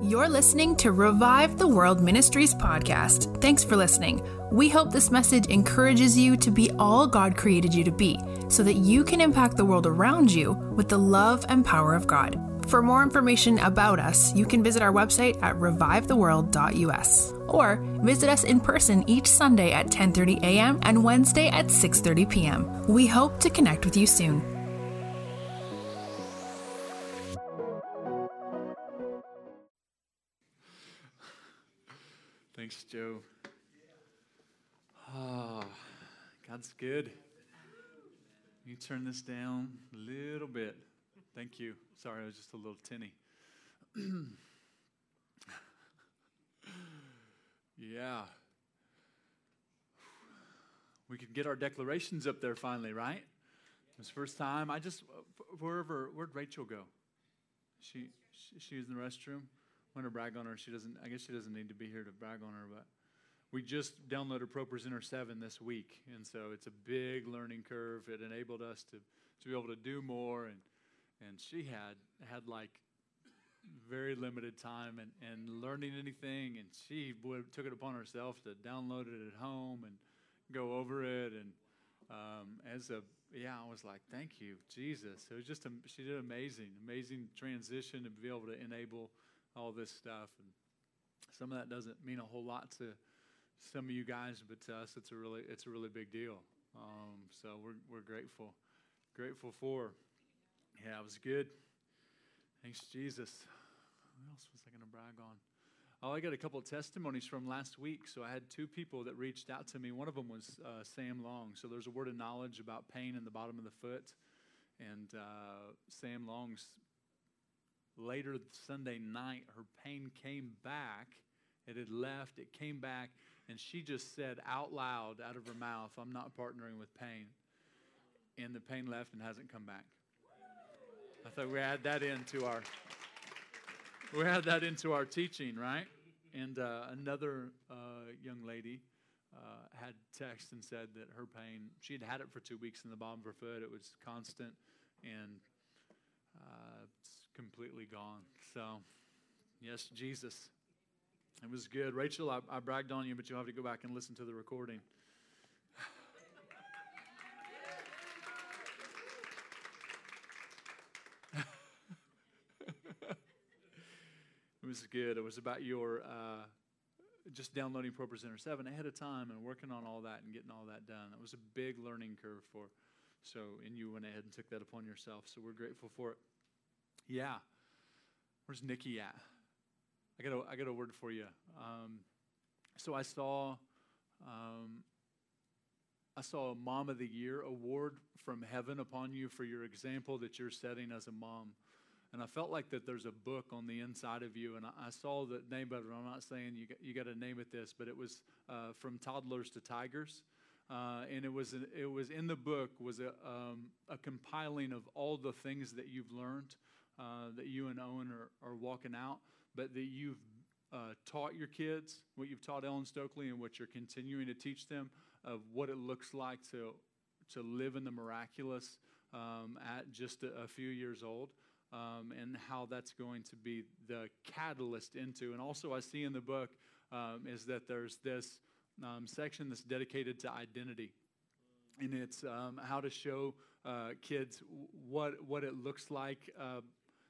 You're listening to Revive the World Ministries podcast. Thanks for listening. We hope this message encourages you to be all God created you to be so that you can impact the world around you with the love and power of God. For more information about us, you can visit our website at revivetheworld.us or visit us in person each Sunday at 10:30 a.m. and Wednesday at 6:30 p.m. We hope to connect with you soon. Thanks, Joe. Ah, God's good. You turn this down a little bit. Thank you. Sorry, I was just a little tinny. yeah. We could get our declarations up there finally, right? This first time. I just wherever where'd Rachel go? She, she was in the restroom. I'm gonna brag on her. She doesn't. I guess she doesn't need to be here to brag on her, but we just downloaded ProPresenter 7 this week, and so it's a big learning curve. It enabled us to, to be able to do more, and and she had had like very limited time and, and learning anything, and she took it upon herself to download it at home and go over it, and um, as a yeah, I was like, thank you, Jesus. It was just a, she did amazing, amazing transition to be able to enable all this stuff, and some of that doesn't mean a whole lot to some of you guys, but to us, it's a really it's a really big deal. Um, so we're we're grateful, grateful for. Yeah, it was good. Thanks, Jesus. What else was I going to brag on? Oh, I got a couple testimonies from last week. So I had two people that reached out to me. One of them was uh, Sam Long. So there's a word of knowledge about pain in the bottom of the foot. And uh, Sam Long's later Sunday night, her pain came back. It had left, it came back, and she just said out loud, out of her mouth, I'm not partnering with pain. And the pain left and hasn't come back. I thought we add that into our we add that into our teaching, right? And uh, another uh, young lady uh, had text and said that her pain she had had it for two weeks in the bottom of her foot. It was constant, and uh, completely gone. So, yes, Jesus. It was good. Rachel, I, I bragged on you, but you'll have to go back and listen to the recording. it was good. It was about your uh, just downloading ProPresenter 7 ahead of time and working on all that and getting all that done. It was a big learning curve for. So, and you went ahead and took that upon yourself. So we're grateful for it. Yeah. Where's Nikki at? I got a, I got a word for you. Um, so I saw, um, I saw a Mom of the Year award from heaven upon you for your example that you're setting as a mom. And I felt like that there's a book on the inside of you, and I, I saw the name of it. I'm not saying you got, you got to name it this, but it was uh, from toddlers to tigers. Uh, and it was it was in the book was a, um, a compiling of all the things that you've learned uh, that you and Owen are, are walking out, but that you've uh, taught your kids, what you've taught Ellen Stokely, and what you're continuing to teach them of what it looks like to, to live in the miraculous um, at just a, a, few years old, um, and how that's going to be the catalyst into. And also, I see in the book um, is that there's this um, section that's dedicated to identity. And it's um, how to show uh, kids what what it looks like uh,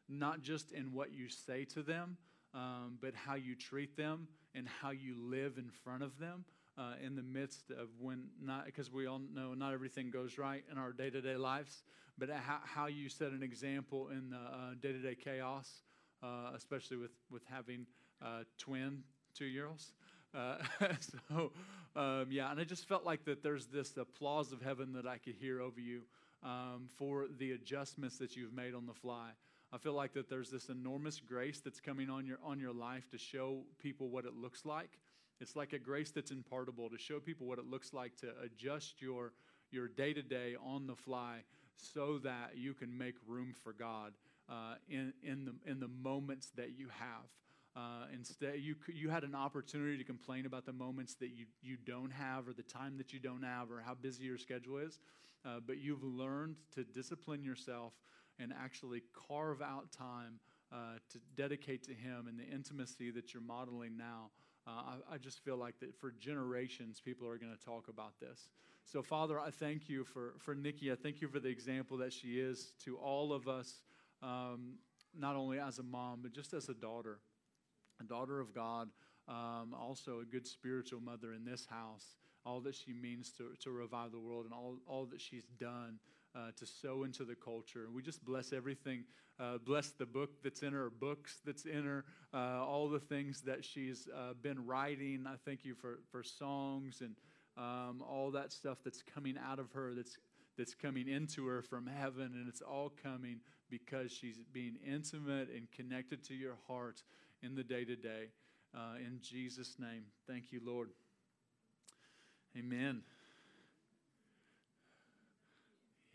not just in what you say to them, um, but how you treat them and how you live in front of them uh, in the midst of when not, because we all know not everything goes right in our day to day lives, but how, how you set an example in the day to day chaos, uh, especially with, with having uh, twin two year olds. Uh, so, um, yeah, and I just felt like that there's this applause of heaven that I could hear over you um, for the adjustments that you've made on the fly. I feel like that there's this enormous grace that's coming on your on your life to show people what it looks like. It's like a grace that's impartable to show people what it looks like to adjust your your day to day on the fly so that you can make room for God uh, in in the in the moments that you have. Uh, instead, you you had an opportunity to complain about the moments that you you don't have, or the time that you don't have, or how busy your schedule is. Uh, but you've learned to discipline yourself and actually carve out time uh, to dedicate to Him and the intimacy that you're modeling now. Uh, I, I, just feel like that for generations, people are going to talk about this. So, Father, I thank you for, for Nikki. I thank you for the example that she is to all of us, um, not only as a mom, but just as a daughter, a daughter of God, um, also a good spiritual mother in this house, all that she means to, to revive the world and all, all that she's done uh, to sow into the culture. We just bless everything. Uh, bless the book that's in her, books that's in her, uh, all the things that she's uh, been writing. I thank you for, for songs and um, all that stuff that's coming out of her, that's, that's coming into her from heaven. And it's all coming because she's being intimate and connected to your heart in the day to day. In Jesus' name, thank you, Lord. Amen.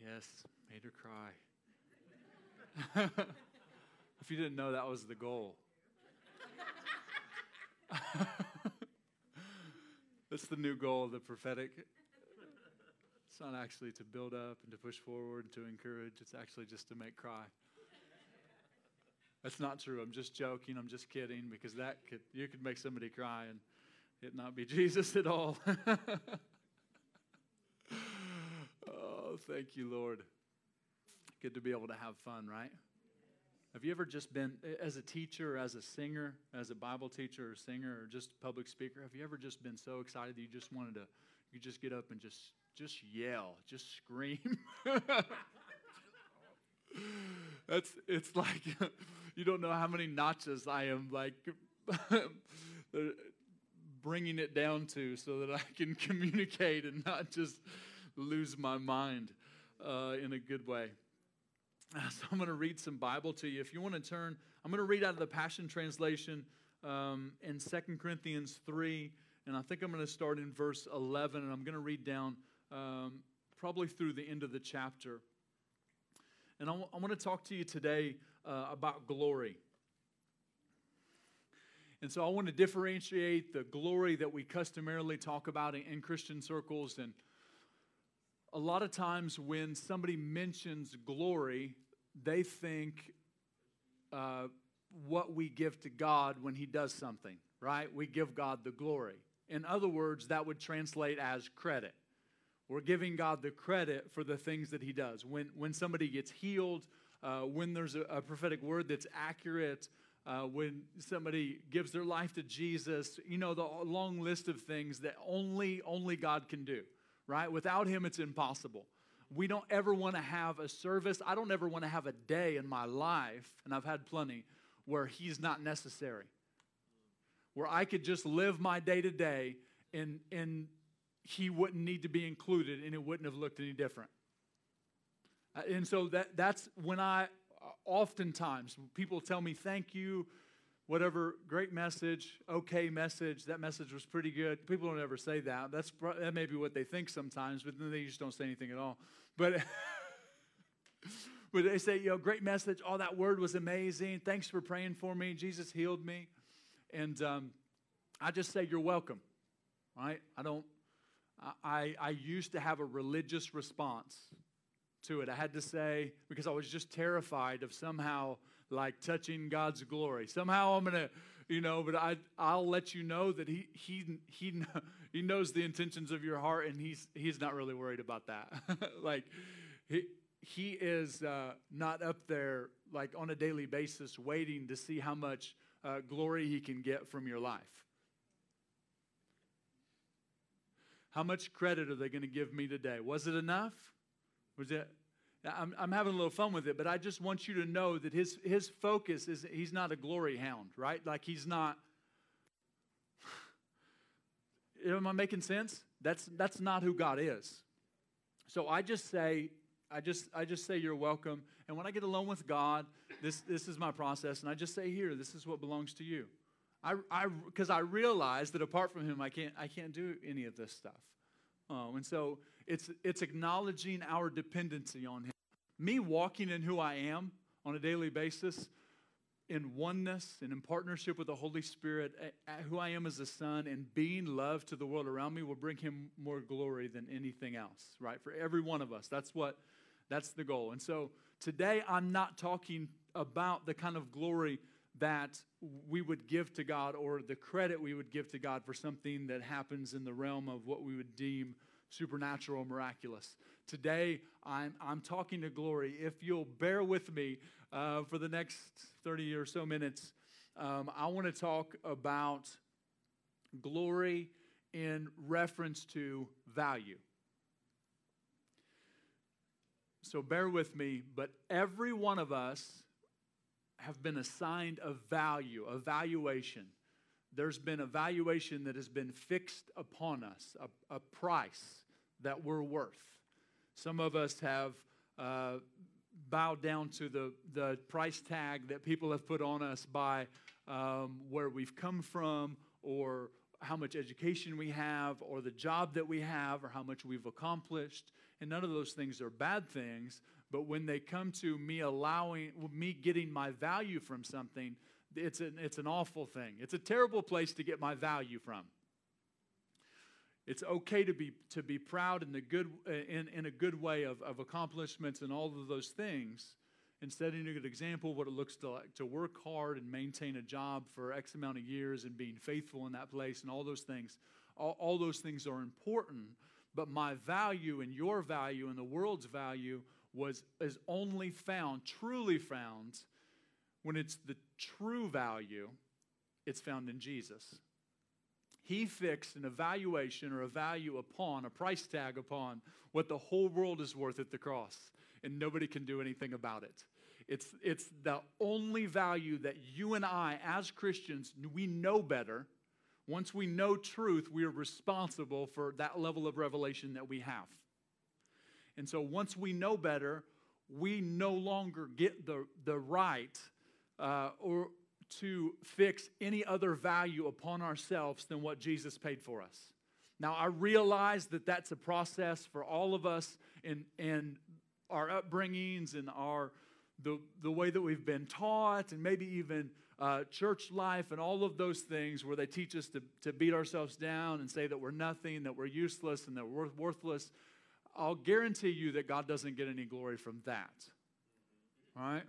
Yes, made her cry. if you didn't know, that was the goal. That's the new goal of the prophetic. It's not actually to build up and to push forward and to encourage, it's actually just to make cry. That's not true. I'm just joking. I'm just kidding because that could you could make somebody cry and it not be Jesus at all. Thank you, Lord. Good to be able to have fun, right? Have you ever just been, as a teacher, as a singer, as a Bible teacher or singer or just public speaker, have you ever just been so excited that you just wanted to, you just get up and just, just yell, just scream? That's, it's like, you don't know how many notches I am like bringing it down to so that I can communicate and not just lose my mind uh, in a good way. So I'm going to read some Bible to you. If you want to turn, I'm going to read out of the Passion Translation um, in Second Corinthians 3, and I think I'm going to start in verse 11, and I'm going to read down um, probably through the end of the chapter. And I, w- I want to talk to you today uh, about glory. And so I want to differentiate the glory that we customarily talk about in, in Christian circles and a lot of times when somebody mentions glory, they think uh, what we give to God when He does something, right? We give God the glory. In other words, that would translate as credit. We're giving God the credit for the things that He does. When, when somebody gets healed, uh, when there's a, a, prophetic word that's accurate, uh, when somebody gives their life to Jesus, you know, the long list of things that only, only God can do right? Without Him, it's impossible. We don't ever want to have a service. I don't ever want to have a day in my life, and I've had plenty, where He's not necessary. Where I could just live my day to day and, and He wouldn't need to be included and it wouldn't have looked any different. Uh, and so that, that's when I, oftentimes, people tell me, thank you whatever great message, okay message, that message was pretty good. People don't ever say that. That's that may be what they think sometimes, but then they just don't say anything at all. But but they say, you know, great message. Oh, that word was amazing. Thanks for praying for me. Jesus healed me, and um, I just say you're welcome. Right? I don't. I I used to have a religious response to it. I had to say because I was just terrified of somehow like touching God's glory. Somehow I'm going to, you know, but I, I'll let you know that he, he, he, he knows the intentions of your heart and he's, he's not really worried about that. like, he, he is uh, not up there like on a daily basis waiting to see how much uh, glory he can get from your life. How much credit are they going to give me today? Was it enough? Was it I'm, I'm having a little fun with it, but I just want you to know that his, his focus is he's not a glory hound, right? Like he's not. Am I making sense? That's, that's not who God is. So I just say, I just, I just say you're welcome. And when I get alone with God, this, this is my process, and I just say, here, this is what belongs to you. I, I, because I realize that apart from Him, I can't, I can't do any of this stuff. Oh, and so it's, it's acknowledging our dependency on Him. Me walking in who I am on a daily basis, in oneness and in partnership with the Holy Spirit, who I am as a son, and being loved to the world around me will bring Him more glory than anything else, right? For every one of us. That's what, that's the goal. And so today I'm not talking about the kind of glory that we would give to God or the credit we would give to God for something that happens in the realm of what we would deem supernatural miraculous. Today, I'm, I'm talking to glory. If you'll bear with me uh, for the next 30 or so minutes, um, I want to talk about glory in reference to value. So bear with me, but every one of us have been assigned a value, a valuation. There's been a valuation that has been fixed upon us, a, a price that we're worth. Some of us have uh, bowed down to the, the price tag that people have put on us by um, where we've come from or how much education we have or the job that we have or how much we've accomplished. And none of those things are bad things, but when they come to me allowing, me getting my value from something, it's an, it's an awful thing. It's a terrible place to get my value from. It's okay to be, to be proud in, the good, in, in a good way of, of accomplishments and all of those things and setting a good example of what it looks to, like, to work hard and maintain a job for X amount of years and being faithful in that place and all those things. All, all those things are important, but my value and your value and the world's value was is only found, truly found, when it's the true value, it's found in Jesus. He fixed an evaluation or a value upon, a price tag upon what the whole world is worth at the cross, and nobody can do anything about it. It's, it's the only value that you and I, as Christians, we know better. Once we know truth, we are responsible for that level of revelation that we have. And so once we know better, we no longer get the, the right uh, or to fix any other value upon ourselves than what Jesus paid for us. Now, I realize that that's a process for all of us in, in our upbringings and our the, the way that we've been taught, and maybe even uh, church life and all of those things where they teach us to, to beat ourselves down and say that we're nothing, that we're useless, and that we're worthless. I'll guarantee you that God doesn't get any glory from that. All right?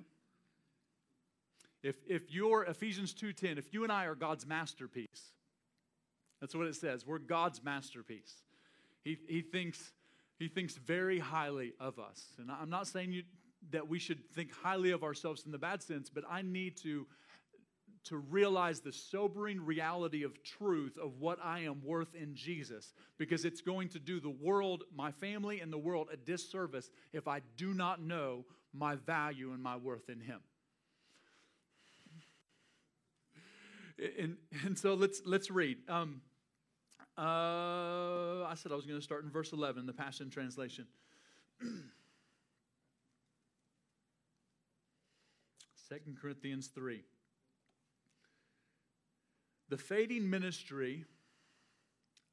If, if you're Ephesians 2.10, if you and I are God's masterpiece, that's what it says. We're God's masterpiece. He, he, thinks, he thinks very highly of us. And I'm not saying you, that we should think highly of ourselves in the bad sense, but I need to to realize the sobering reality of truth of what I am worth in Jesus because it's going to do the world, my family, and the world a disservice if I do not know my value and my worth in Him. And, and so let's, let's read. Um, uh, I said I was going to start in verse 11, the Passion Translation. Second Corinthians 3. The fading ministry,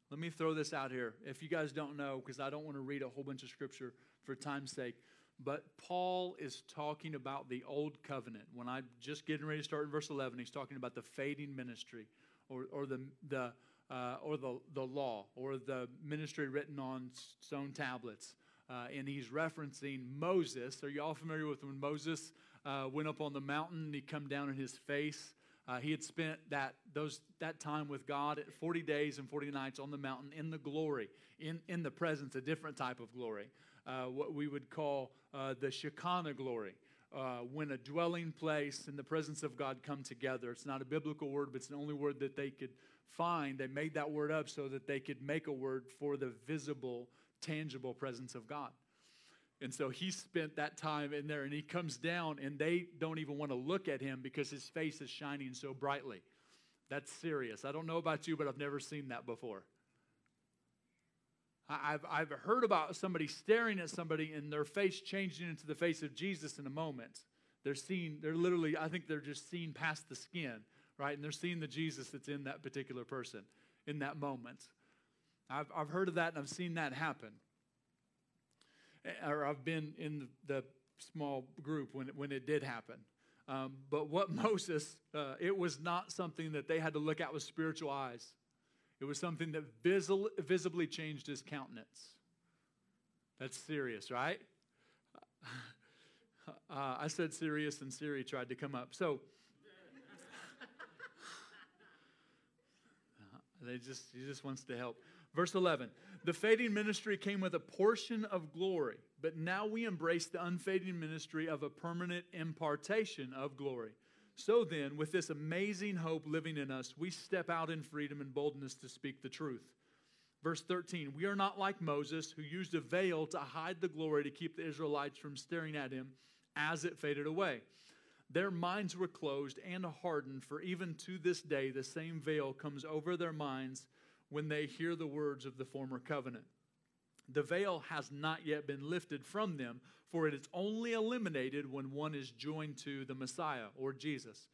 let me throw this out here. If you guys don't know, because I don't want to read a whole bunch of scripture for time's sake, but Paul is talking about the old covenant. When I'm just getting ready to start in verse 11, he's talking about the fading ministry or, or, the, the, uh, or the, the law or the ministry written on stone tablets. Uh, and he's referencing Moses. Are you all familiar with when Moses uh, went up on the mountain and he come down in his face? Uh, he had spent that, those, that time with God at 40 days and 40 nights on the mountain in the glory, in, in the presence, a different type of glory, uh, what we would call uh, the Shekinah glory. Uh, when a dwelling place and the presence of God come together. It's not a biblical word, but it's the only word that they could find. They made that word up so that they could make a word for the visible, tangible presence of God. And so he spent that time in there and he comes down and they don't even want to look at him because his face is shining so brightly. That's serious. I don't know about you, but I've never seen that before. I've, I've heard about somebody staring at somebody and their face changing into the face of Jesus in a moment. They're seeing, they're literally, I think they're just seeing past the skin, right? And they're seeing the Jesus that's in that particular person in that moment. I've, I've heard of that and I've seen that happen. Or I've been in the small group when it, when it did happen. Um, but what Moses, uh, it was not something that they had to look at with spiritual eyes. It was something that visi- visibly changed his countenance. That's serious, right? Uh, I said serious, and Siri tried to come up. So they just he just wants to help. Verse 11. The fading ministry came with a portion of glory, but now we embrace the unfading ministry of a permanent impartation of glory. So then, with this amazing hope living in us, we step out in freedom and boldness to speak the truth. Verse 13, we are not like Moses, who used a veil to hide the glory to keep the Israelites from staring at him as it faded away. Their minds were closed and hardened, for even to this day the same veil comes over their minds when they hear the words of the former covenant. The veil has not yet been lifted from them, for it is only eliminated when one is joined to the Messiah or Jesus.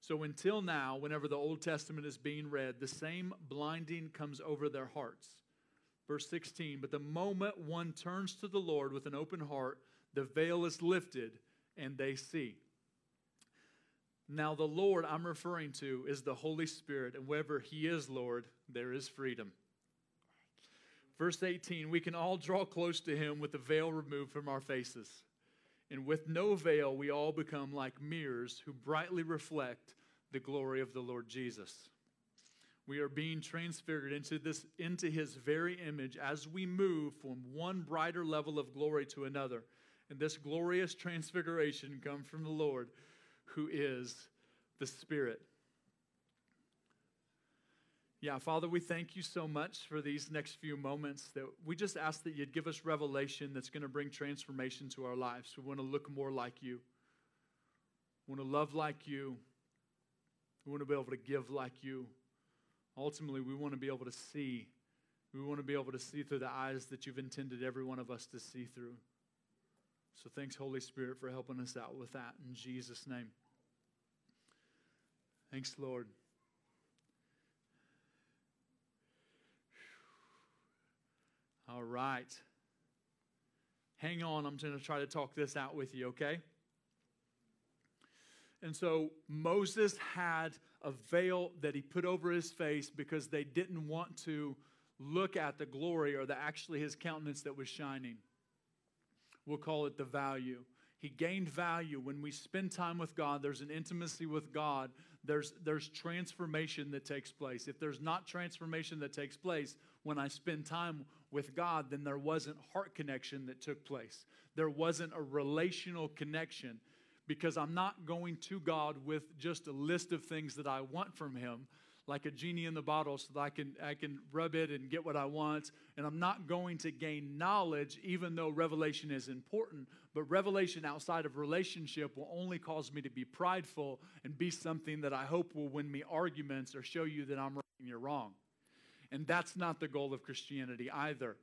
So until now, whenever the Old Testament is being read, the same blinding comes over their hearts. Verse 16, but the moment one turns to the Lord with an open heart, the veil is lifted and they see. Now, the Lord I'm referring to is the Holy Spirit, and wherever He is, Lord, there is freedom. Verse 18, we can all draw close to Him with the veil removed from our faces. And with no veil, we all become like mirrors who brightly reflect the glory of the Lord Jesus. We are being transfigured into, this, into His very image as we move from one brighter level of glory to another. And this glorious transfiguration comes from the Lord who is the Spirit. Yeah, Father, we thank you so much for these next few moments that we just ask that you'd give us revelation that's going to bring transformation to our lives. We want to look more like you. We want to love like you. We want to be able to give like you. Ultimately, we want to be able to see. We want to be able to see through the eyes that you've intended every one of us to see through. So thanks, Holy Spirit, for helping us out with that in Jesus' name. Thanks, Lord. All right. Hang on, I'm going to try to talk this out with you, okay? And so Moses had a veil that he put over his face because they didn't want to look at the glory or the actually his countenance that was shining. We'll call it the value. He gained value when we spend time with God. There's an intimacy with God. There's, there's transformation that takes place. If there's not transformation that takes place when I spend time with God, then there wasn't heart connection that took place. There wasn't a relational connection because I'm not going to God with just a list of things that I want from Him like a genie in the bottle so that I can, I can rub it and get what I want. And I'm not going to gain knowledge, even though revelation is important. But revelation outside of relationship will only cause me to be prideful and be something that I hope will win me arguments or show you that I'm right and you're wrong. And that's not the goal of Christianity either.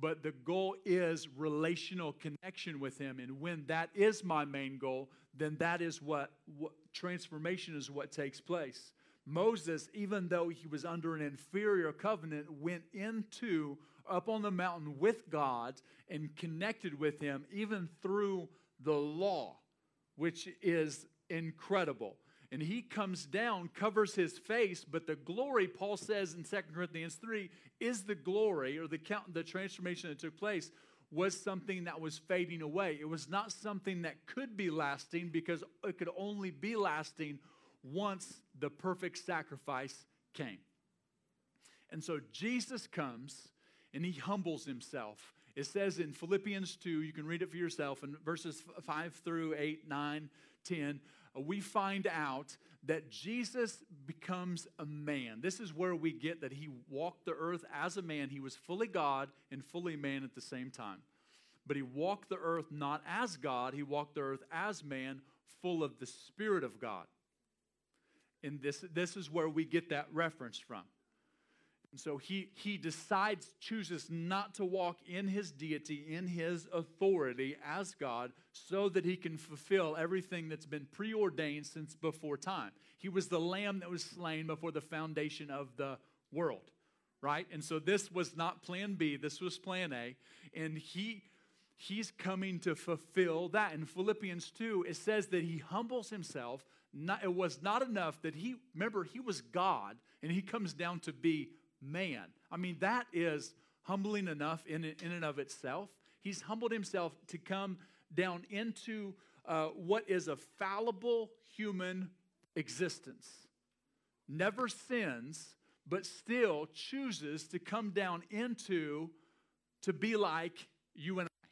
But the goal is relational connection with Him. And when that is my main goal, then that is what, what transformation is what takes place. Moses, even though he was under an inferior covenant, went into up on the mountain with God and connected with him, even through the law, which is incredible. And he comes down, covers his face, but the glory, Paul says in 2 Corinthians 3, is the glory or the, count, the transformation that took place was something that was fading away. It was not something that could be lasting because it could only be lasting once the perfect sacrifice came. And so Jesus comes and he humbles himself. It says in Philippians 2, you can read it for yourself, in verses 5 through 8, 9, 10, uh, we find out that Jesus becomes a man. This is where we get that he walked the earth as a man. He was fully God and fully man at the same time. But he walked the earth not as God, he walked the earth as man, full of the Spirit of God. And this, this is where we get that reference from. And so he, he decides, chooses not to walk in his deity, in his authority as God, so that he can fulfill everything that's been preordained since before time. He was the lamb that was slain before the foundation of the world, right? And so this was not plan B, this was plan A. And he he's coming to fulfill that. In Philippians 2, it says that he humbles himself not, it was not enough that he, remember, he was God and he comes down to be man. I mean, that is humbling enough in, in and of itself. He's humbled himself to come down into uh, what is a fallible human existence. Never sins, but still chooses to come down into to be like you and I,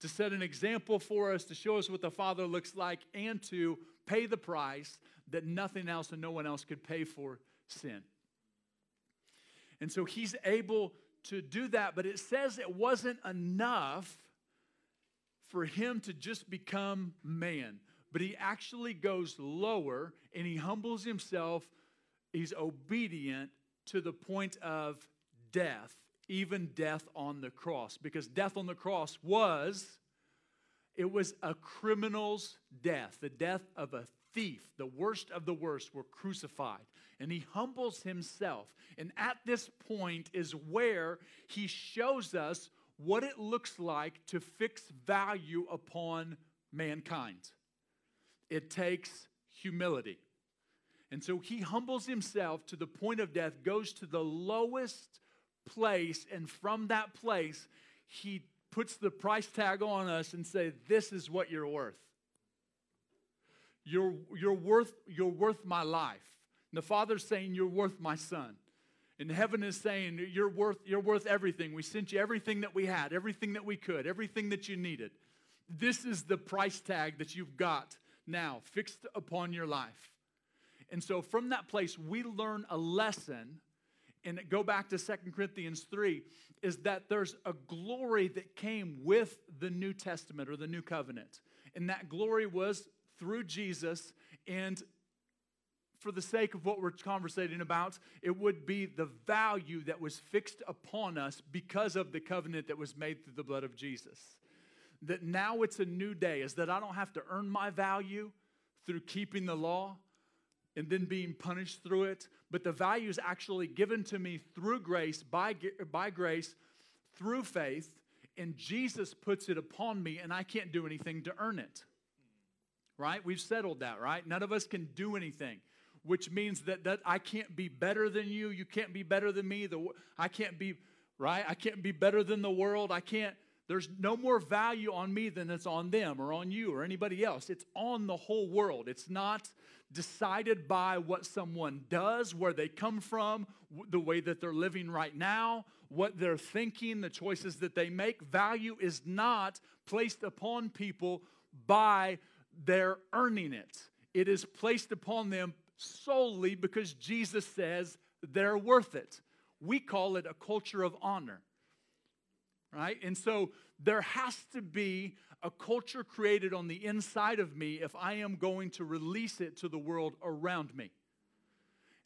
to set an example for us, to show us what the Father looks like, and to pay the price that nothing else and no one else could pay for sin. And so he's able to do that, but it says it wasn't enough for him to just become man, but he actually goes lower and he humbles himself. He's obedient to the point of death, even death on the cross, because death on the cross was it was a criminal's death, the death of a thief, the worst of the worst, were crucified. And he humbles himself. And at this point is where he shows us what it looks like to fix value upon mankind. It takes humility. And so he humbles himself to the point of death, goes to the lowest place, and from that place, he puts the price tag on us and say, This is what you're worth. You're, you're, worth, you're worth my life. And the Father's saying, You're worth my son. And heaven is saying, you're worth, you're worth everything. We sent you everything that we had, everything that we could, everything that you needed. This is the price tag that you've got now fixed upon your life. And so from that place, we learn a lesson, and go back to Second Corinthians 3, is that there's a glory that came with the New Testament or the New Covenant. And that glory was through Jesus. And for the sake of what we're conversating about, it would be the value that was fixed upon us because of the covenant that was made through the blood of Jesus. That now it's a new day, is that I don't have to earn my value through keeping the law and then being punished through it, but the value is actually given to me through grace, by, by grace, through faith, and Jesus puts it upon me, and I can't do anything to earn it right? We've settled that, right? None of us can do anything, which means that, that I can't be better than you. You can't be better than me. The, I can't be, right? I can't be better than the world. I can't, there's no more value on me than it's on them or on you or anybody else. It's on the whole world. It's not decided by what someone does, where they come from, the way that they're living right now, what they're thinking, the choices that they make. Value is not placed upon people by they're earning it. It is placed upon them solely because Jesus says they're worth it. We call it a culture of honor, right? And so there has to be a culture created on the inside of me if I am going to release it to the world around me.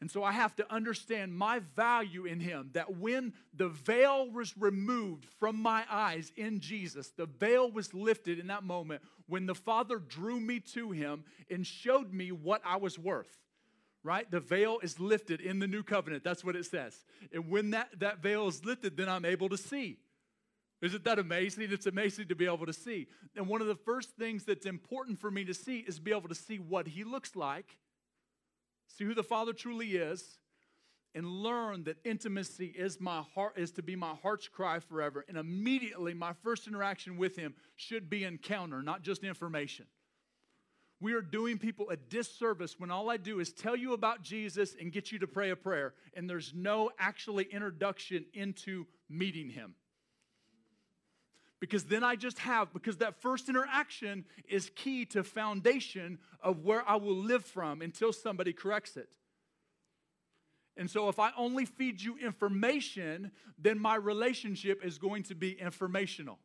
And so I have to understand my value in Him. That when the veil was removed from my eyes in Jesus, the veil was lifted in that moment when the Father drew me to Him and showed me what I was worth. Right? The veil is lifted in the new covenant. That's what it says. And when that, that veil is lifted, then I'm able to see. Isn't that amazing? It's amazing to be able to see. And one of the first things that's important for me to see is be able to see what He looks like see who the Father truly is, and learn that intimacy is my heart is to be my heart's cry forever. And immediately my first interaction with him should be encounter, not just information. We are doing people a disservice when all I do is tell you about Jesus and get you to pray a prayer, and there's no actually introduction into meeting him because then I just have, because that first interaction is key to foundation of where I will live from until somebody corrects it. And so if I only feed you information, then my relationship is going to be informational.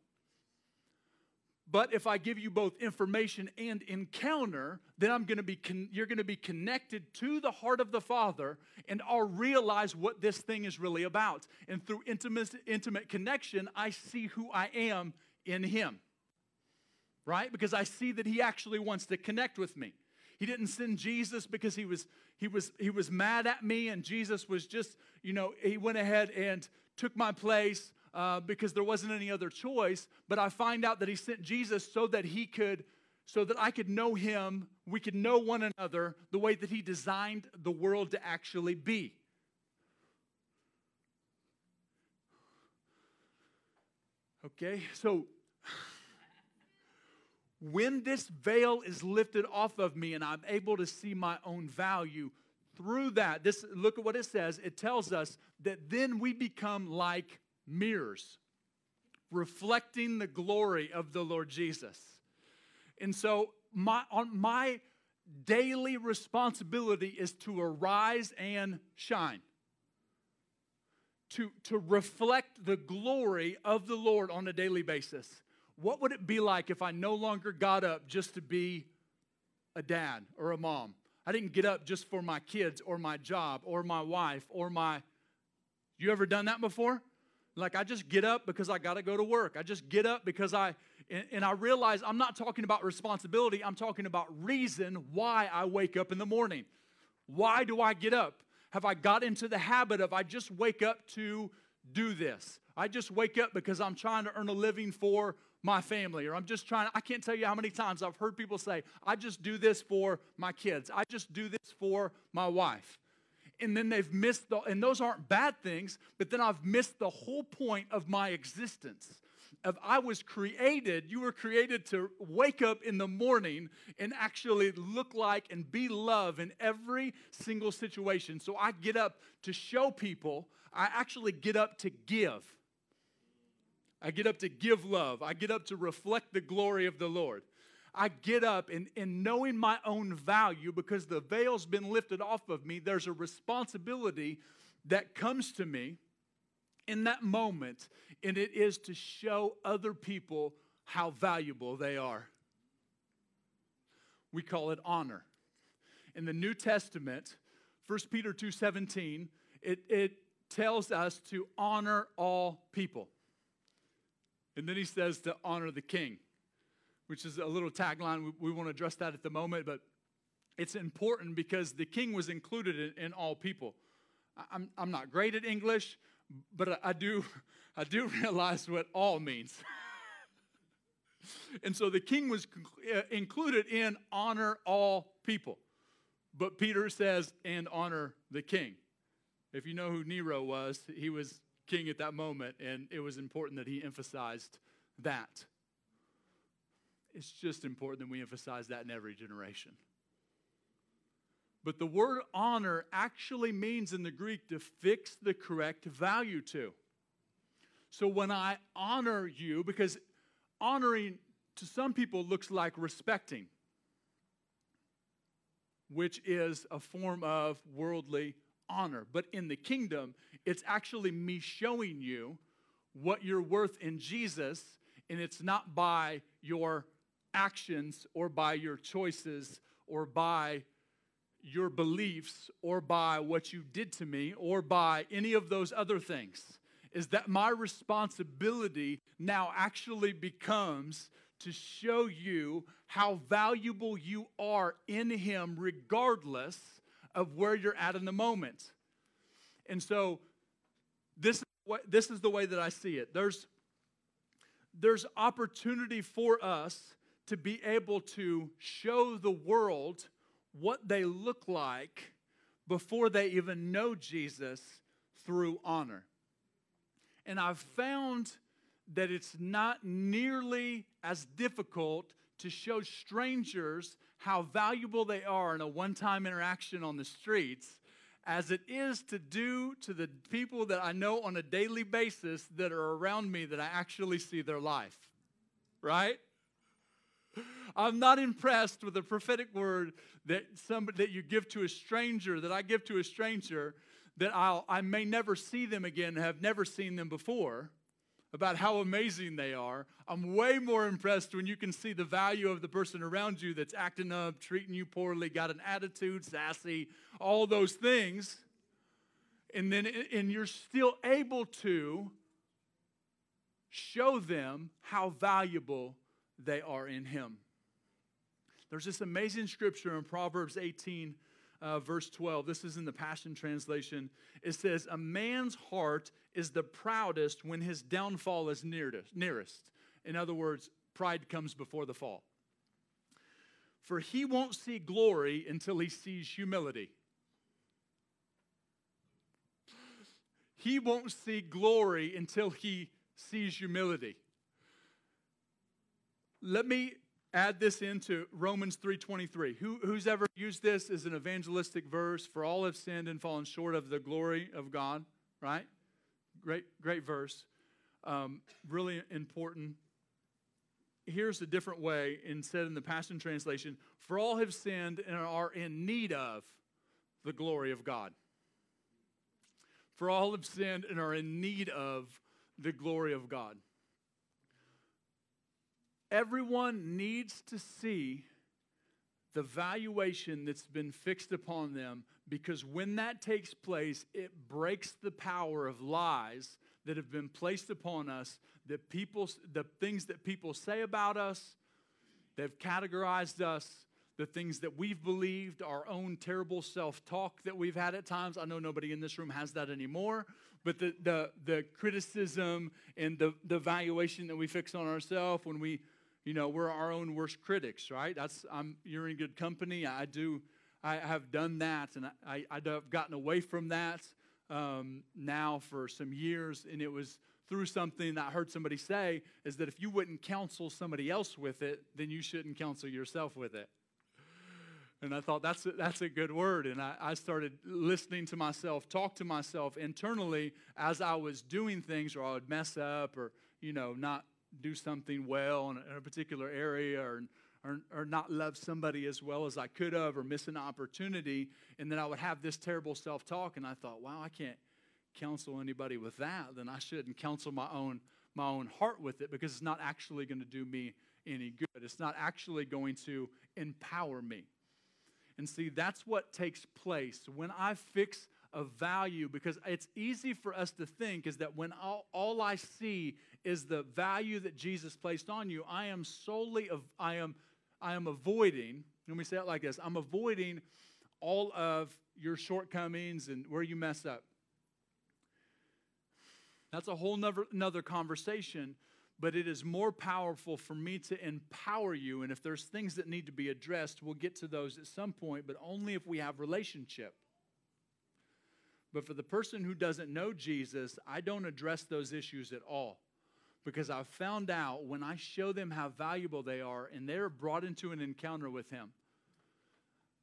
But if I give you both information and encounter, then I'm going to be con- you're going to be connected to the heart of the Father and I'll realize what this thing is really about. And through intimate intimate connection, I see who I am in him. Right? Because I see that he actually wants to connect with me. He didn't send Jesus because he was he was he was mad at me and Jesus was just, you know, he went ahead and took my place uh, because there wasn't any other choice. But I find out that he sent Jesus so that he could, so that I could know him, we could know one another the way that he designed the world to actually be. Okay, so when this veil is lifted off of me and I'm able to see my own value through that, this look at what it says. It tells us that then we become like mirrors, reflecting the glory of the Lord Jesus. And so my on my daily responsibility is to arise and shine. To, to reflect the glory of the Lord on a daily basis. What would it be like if I no longer got up just to be a dad or a mom? I didn't get up just for my kids or my job or my wife or my. You ever done that before? Like I just get up because I got to go to work. I just get up because I, and, and, I realize I'm not talking about responsibility. I'm talking about reason why I wake up in the morning. Why do I get up? Have I got into the habit of I just wake up to do this? I just wake up because I'm trying to earn a living for my family, or I'm just trying, I can't tell you how many times I've heard people say, I just do this for my kids. I just do this for my wife and then they've missed the, and those aren't bad things, but then I've missed the whole point of my existence. Of I was created, you were created to wake up in the morning and actually look like and be love in every single situation. So I get up to show people, I actually get up to give. I get up to give love. I get up to reflect the glory of the Lord. I get up and, and knowing my own value because the veil's been lifted off of me, there's a responsibility that comes to me in that moment, and it is to show other people how valuable they are. We call it honor. In the New Testament, 1 Peter 2:17, it, it tells us to honor all people. And then he says to honor the king which is a little tagline. We, we want to address that at the moment, but it's important because the king was included in, in all people. I'm, I'm not great at English, but I, I do, I do realize what all means. and so the king was uh, included in honor all people. But Peter says, and honor the king. If you know who Nero was, he was king at that moment, and it was important that he emphasized that. It's just important that we emphasize that in every generation. But the word honor actually means in the Greek to fix the correct value to. So when I honor you, because honoring to some people looks like respecting, which is a form of worldly honor. But in the kingdom, it's actually me showing you what you're worth in Jesus, and it's not by your actions or by your choices or by your beliefs or by what you did to me or by any of those other things. Is that my responsibility now actually becomes to show you how valuable you are in Him, regardless of where you're at in the moment. And so, this is, this is the way that I see it. There's, there's opportunity for us to be able to show the world what they look like before they even know Jesus through honor. And I've found that it's not nearly as difficult to show strangers how valuable they are in a one time interaction on the streets as it is to do to the people that I know on a daily basis that are around me that I actually see their life. Right? I'm not impressed with the prophetic word that somebody that you give to a stranger, that I give to a stranger, that I'll, I may never see them again, have never seen them before, about how amazing they are. I'm way more impressed when you can see the value of the person around you that's acting up, treating you poorly, got an attitude, sassy, all those things. And then and you're still able to show them how valuable they are in Him. There's this amazing scripture in Proverbs 18, uh, verse 12. This is in the Passion Translation. It says, A man's heart is the proudest when his downfall is nearest. In other words, pride comes before the fall. For he won't see glory until he sees humility. He won't see glory until he sees humility. Let me add this into Romans 3:23. Who, who's ever used this as an evangelistic verse? For all have sinned and fallen short of the glory of God. Right? Great, great verse. Um, really important. Here's a different way, instead in the Passion Translation For all have sinned and are in need of the glory of God. For all have sinned and are in need of the glory of God. Everyone needs to see the valuation that's been fixed upon them because when that takes place, it breaks the power of lies that have been placed upon us, that people, the things that people say about us, they've categorized us, the things that we've believed, our own terrible self talk that we've had at times. I know nobody in this room has that anymore, but the, the, the criticism and the, the valuation that we fix on ourselves when we you know, we're our own worst critics, right? That's I'm you're in good company. I do I have done that and I, I, have gotten away from that um, now for some years. And it was through something that I heard somebody say is that if you wouldn't counsel somebody else with it, then you shouldn't counsel yourself with it. And I thought that's a, that's a good word. And I, I started listening to myself, talk to myself internally as I was doing things, or I would mess up, or you know, not do something well in a, particular area or, or, or, not love somebody as well as I could have or miss an opportunity. And then I would have this terrible self talk. And I thought, wow, I can't counsel anybody with that. Then I shouldn't counsel my own, my own heart with it because it's not actually going to do me any good. It's not actually going to empower me. And see, that's what takes place when I fix a value because it's easy for us to think is that when all, all I see is the value that Jesus placed on you, I am solely of I am I am avoiding, let me say it like this, I'm avoiding all of your shortcomings and where you mess up. That's a whole nother, another conversation, but it is more powerful for me to empower you. And if there's things that need to be addressed, we'll get to those at some point, but only if we have relationship. But for the person who doesn't know Jesus, I don't address those issues at all because I've found out when I show them how valuable they are and they're brought into an encounter with Him,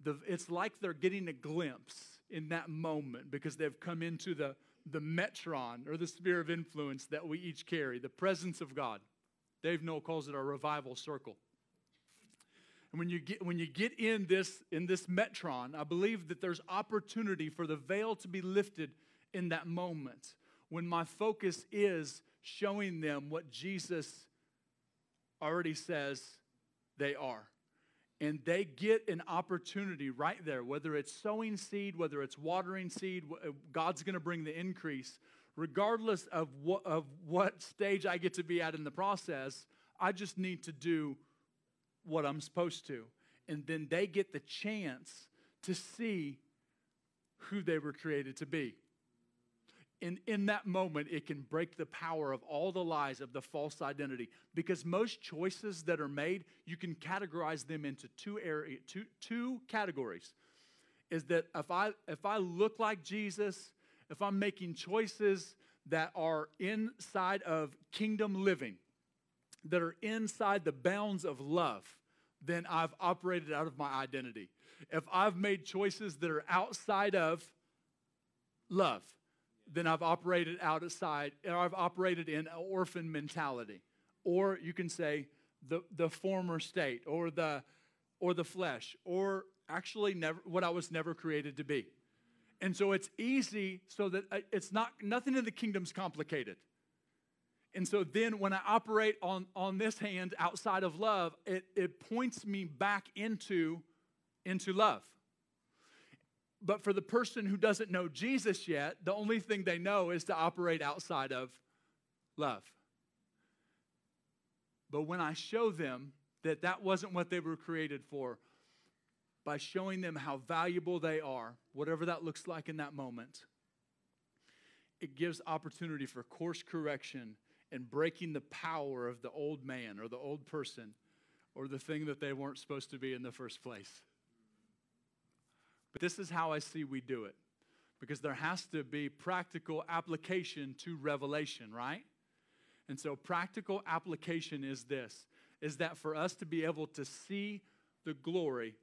the, it's like they're getting a glimpse in that moment because they've come into the, the metron or the sphere of influence that we each carry, the presence of God. Dave Noel calls it our revival circle. And when you get when you get in this in this metron, I believe that there's opportunity for the veil to be lifted in that moment when my focus is showing them what Jesus already says they are. And they get an opportunity right there, whether it's sowing seed, whether it's watering seed, uh, God's going to bring the increase. Regardless of what, of what stage I get to be at in the process, I just need to do what I'm supposed to. And then they get the chance to see who they were created to be in, in that moment, it can break the power of all the lies of the false identity. Because most choices that are made, you can categorize them into two, area, two, two categories. Is that if I, if I look like Jesus, if I'm making choices that are inside of kingdom living, that are inside the bounds of love, then I've operated out of my identity. If I've made choices that are outside of love, then I've operated outside, or I've operated in an orphan mentality. Or you can say the, the former state, or the, or the flesh, or actually never, what I was never created to be. And so it's easy so that uh, it's not, nothing in the kingdom's complicated. And so then when I operate on, on this hand outside of love, it, it points me back into, into love. But for the person who doesn't know Jesus yet, the only thing they know is to operate outside of love. But when I show them that that wasn't what they were created for, by showing them how valuable they are, whatever that looks like in that moment, it gives opportunity for course correction and breaking the power of the old man or the old person or the thing that they weren't supposed to be in the first place. This is how I see we do it. Because there has to be practical application to revelation, right? And so, practical application is this is that for us to be able to see the glory,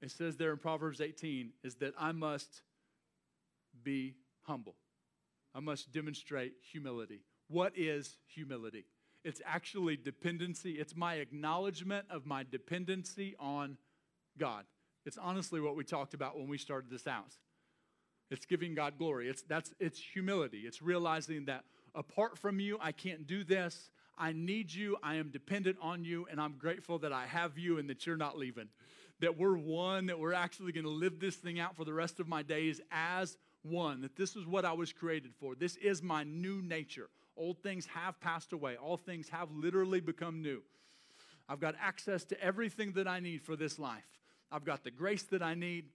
it says there in Proverbs 18, is that I must be humble. I must demonstrate humility. What is humility? It's actually dependency. It's my acknowledgement of my dependency on God. It's honestly what we talked about when we started this house. It's giving God glory. It's that's it's humility. It's realizing that apart from you, I can't do this. I need you. I am dependent on you, and I'm grateful that I have you and that you're not leaving. That we're one, that we're actually going to live this thing out for the rest of my days as one. That this is what I was created for. This is my new nature. Old things have passed away, all things have literally become new. I've got access to everything that I need for this life. I've got the grace that I need.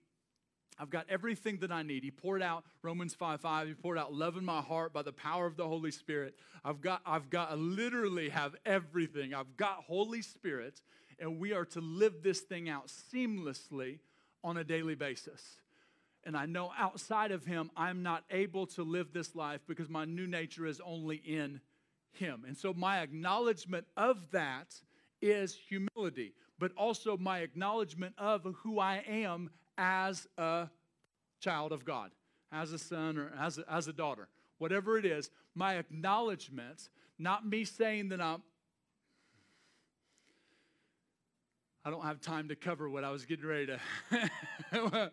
I've got everything that I need. He poured out Romans 5 5. He poured out love in my heart by the power of the Holy Spirit. I've got, I've got, I literally have everything. I've got Holy Spirit, and we are to live this thing out seamlessly on a daily basis. And I know outside of Him, I'm not able to live this life because my new nature is only in Him. And so my acknowledgement of that is humility, but also my acknowledgement of who I am as a child of God, as a son or as a, as a daughter, whatever it is, my acknowledgement, not me saying that I'm. I don't have time to cover what I was getting ready to.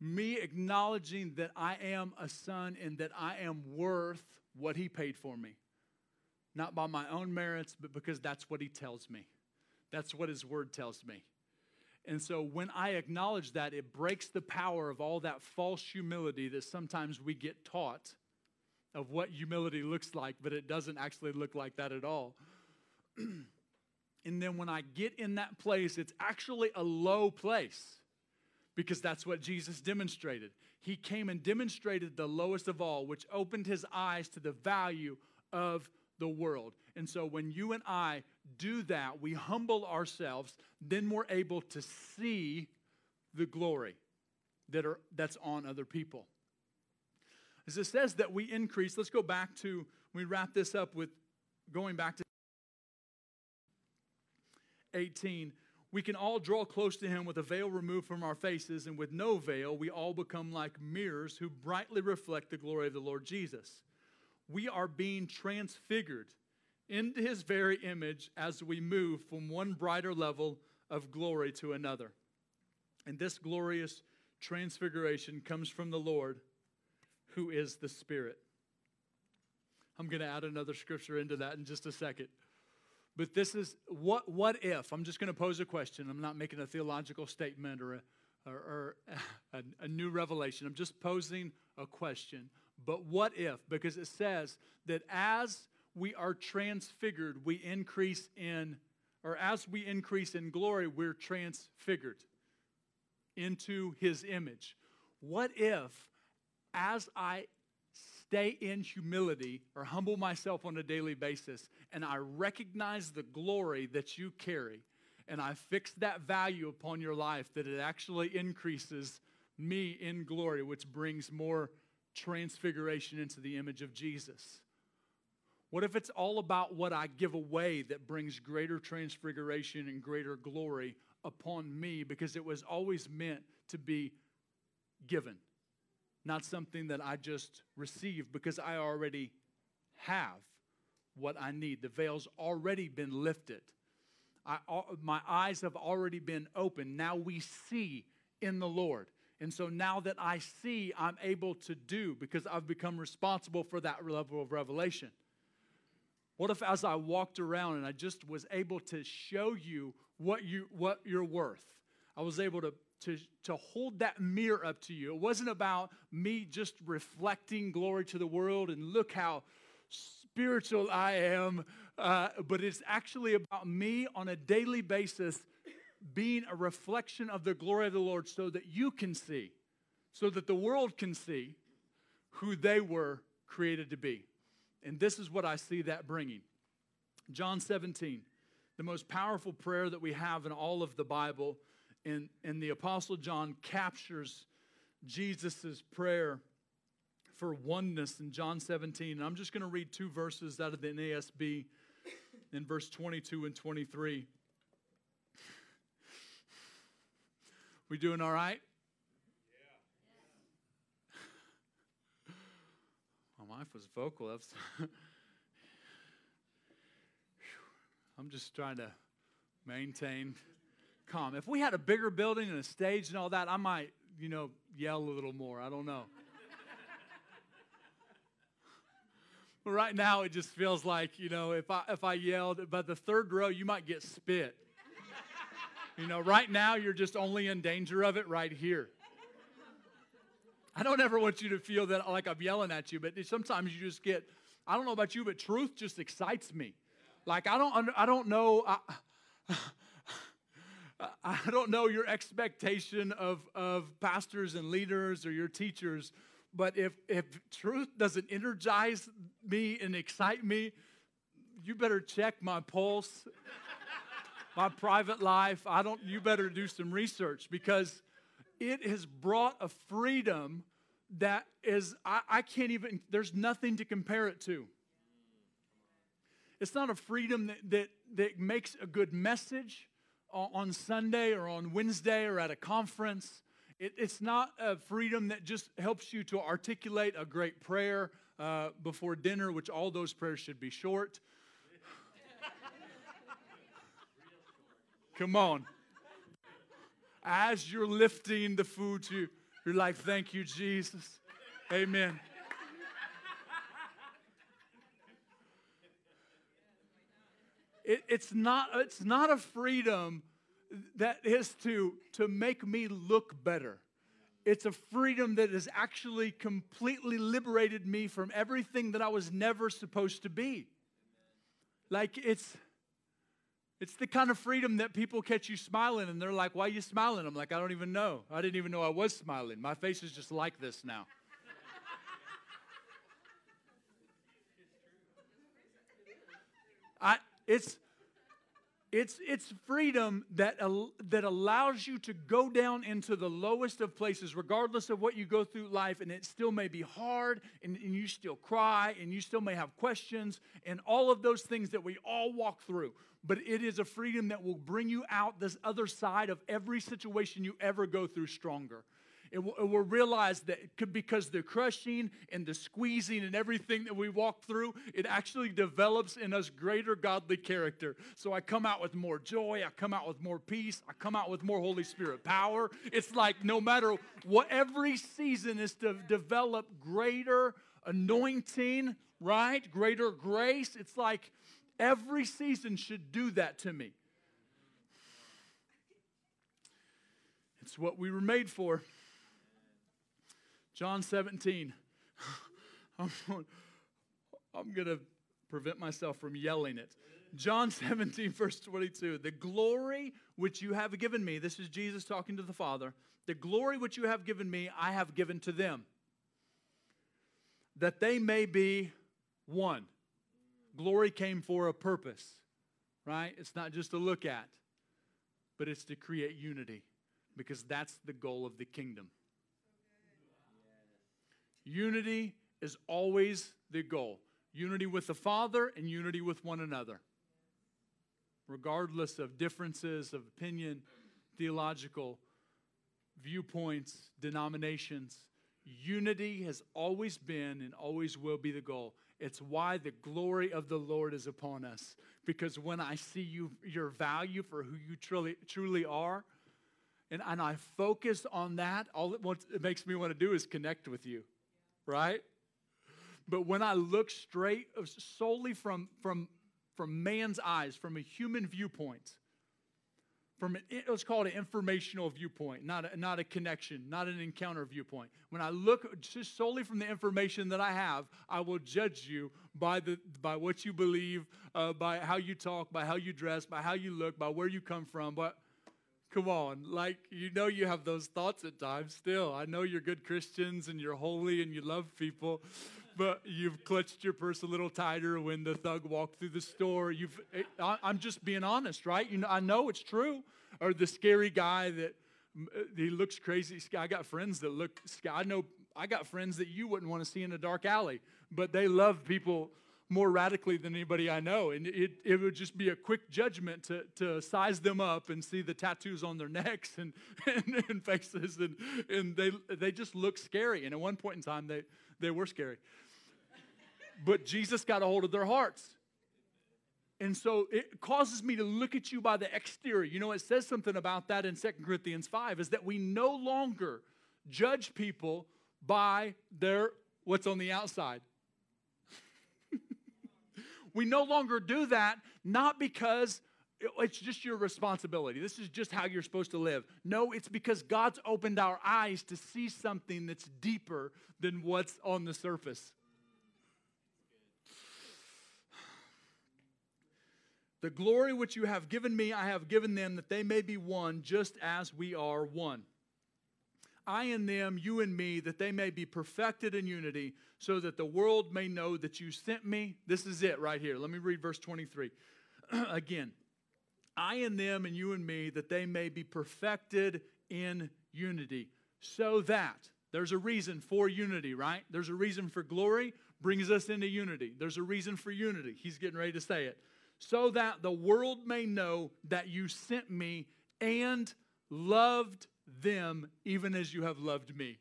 me acknowledging that I am a son and that I am worth what he paid for me. Not by my own merits, but because that's what he tells me. That's what his word tells me. And so when I acknowledge that, it breaks the power of all that false humility that sometimes we get taught of what humility looks like, but it doesn't actually look like that at all. and then when I get in that place, it's actually a low place because that's what Jesus demonstrated. He came and demonstrated the lowest of all, which opened his eyes to the value of the world. And so when you and I do that, we humble ourselves, then we're able to see the glory that are that's on other people. As it says that we increase, let's go back to we wrap this up with going back to 18 we can all draw close to him with a veil removed from our faces, and with no veil, we all become like mirrors who brightly reflect the glory of the Lord Jesus. We are being transfigured into his very image as we move from one brighter level of glory to another. And this glorious transfiguration comes from the Lord, who is the Spirit. I'm going to add another scripture into that in just a second. But this is what, what if? I'm just going to pose a question. I'm not making a theological statement or, a, or, or a, a new revelation. I'm just posing a question. But what if? Because it says that as we are transfigured, we increase in, or as we increase in glory, we're transfigured into his image. What if, as I stay in humility or humble myself on a daily basis and I recognize the glory that you carry and I fix that value upon your life, that it actually increases me in glory, which brings more transfiguration into the image of Jesus? What if it's all about what I give away that brings greater transfiguration and greater glory upon me because it was always meant to be given, not something that I just receive because I already have what I need. The veil's already been lifted. I, my eyes have already been opened. Now we see in the Lord. And so now that I see, I'm able to do because I've become responsible for that level of revelation. What if as I walked around and I just was able to show you what you what you're worth? I was able to to, to hold that mirror up to you. It wasn't about me just reflecting glory to the world and look how spiritual I am, uh, but it's actually about me on a daily basis being a reflection of the glory of the Lord so that you can see, so that the world can see who they were created to be. And this is what I see that bringing. John 17, the most powerful prayer that we have in all of the Bible. And, and the Apostle John captures Jesus' prayer for oneness in John 17. And I'm just going to read two verses out of the NASB. in verse 22 and 23. We doing all right? My wife was vocal. I'm just trying to maintain calm. If we had a bigger building and a stage and all that, I might, you know, yell a little more. I don't know. but right now, it just feels like, you know, if I if I yelled, by the third row, you might get spit. You know, right now, you're just only in danger of it right here. I don't ever want you to feel that like I'm yelling at you, but sometimes you just get, I don't know about you, but truth just excites me. Like I don't, I don't know. I, I don't know your expectation of, of pastors and leaders or your teachers, but if, if truth doesn't energize me and excite me, you better check my pulse, my private life. I don't, you better do some research because it has brought a freedom that is, I, I can't even, there's nothing to compare it to. It's not a freedom that, that, that makes a good message on Sunday or on Wednesday or at a conference. It, it's not a freedom that just helps you to articulate a great prayer uh, before dinner, which all those prayers should be short. Come on. As you're lifting the food to, you're like, thank you, Jesus. Amen. It, it's, not, it's not a freedom that is to, to make me look better. It's a freedom that has actually completely liberated me from everything that I was never supposed to be. Like it's it's the kind of freedom that people catch you smiling and they're like, Why are you smiling? I'm like, I don't even know. I didn't even know I was smiling. My face is just like this now. I, it's, it's, it's freedom that, that allows you to go down into the lowest of places, regardless of what you go through life, and it still may be hard, and, and you still cry, and you still may have questions, and all of those things that we all walk through. But it is a freedom that will bring you out this other side of every situation you ever go through stronger. It will, it will realize that because the crushing and the squeezing and everything that we walk through, it actually develops in us greater godly character. So I come out with more joy, I come out with more peace, I come out with more Holy Spirit power. It's like no matter what, every season is to develop greater anointing, right? Greater grace. It's like every season should do that to me. It's what we were made for. John 17. I'm, going to prevent myself from yelling it. John 17, verse 22. The glory which you have given me, this is Jesus talking to the Father. The glory which you have given me, I have given to them, that they may be one. Glory came for a purpose, right? It's not just to look at, but it's to create unity because that's the goal of the kingdom. Unity is always the goal unity with the Father and unity with one another. Regardless of differences of opinion, theological viewpoints, denominations, unity has always been and always will be the goal. It's why the glory of the Lord is upon us. Because when I see you, your value for who you truly, truly are, and, and I focus on that, all it, wants, it makes me want to do is connect with you right? But when I look straight uh, solely from, from, from man's eyes, from a human viewpoint, from an, let's call it an informational viewpoint, not a, not a connection, not an encounter viewpoint. When I look just solely from the information that I have, I will judge you by, the, by what you believe, uh, by how you talk, by how you dress, by how you look, by where you come from. But Come on, like you know you have those thoughts at times still. I know you're good Christians and you're holy and you love people, but you've clutched your purse a little tighter when the thug walked through the store. You've I'm just being honest, right? You know I know it's true. Or the scary guy that eh, he looks crazy. I got friends that look I know I got friends that you wouldn't want to see in a dark alley, but they love people more radically than anybody I know. And it, it would just be a quick judgment to, to size them up and see the tattoos on their necks and, and, and faces. And, and they, they just look scary. And at one point in time, they, they were scary. But Jesus got a hold of their hearts. And so it causes me to look at you by the exterior. You know, it says something about that in Second Corinthians 5 is that we no longer judge people by their what's on the outside. we no longer do that not because it's just your responsibility. This is just how you're supposed to live. No, it's because God's opened our eyes to see something that's deeper than what's on the surface. The glory which you have given me, I have given them, that they may be one, just as we are one. I and them, you and me, that they may be perfected in unity, so that the world may know that you sent me. This is it right here. Let me read verse 23 again. I and them, and you and me, that they may be perfected in unity, so that there's a reason for unity, right? There's a reason for glory, brings us into unity. There's a reason for unity. He's getting ready to say it so that the world may know that you sent me and loved them even as you have loved me.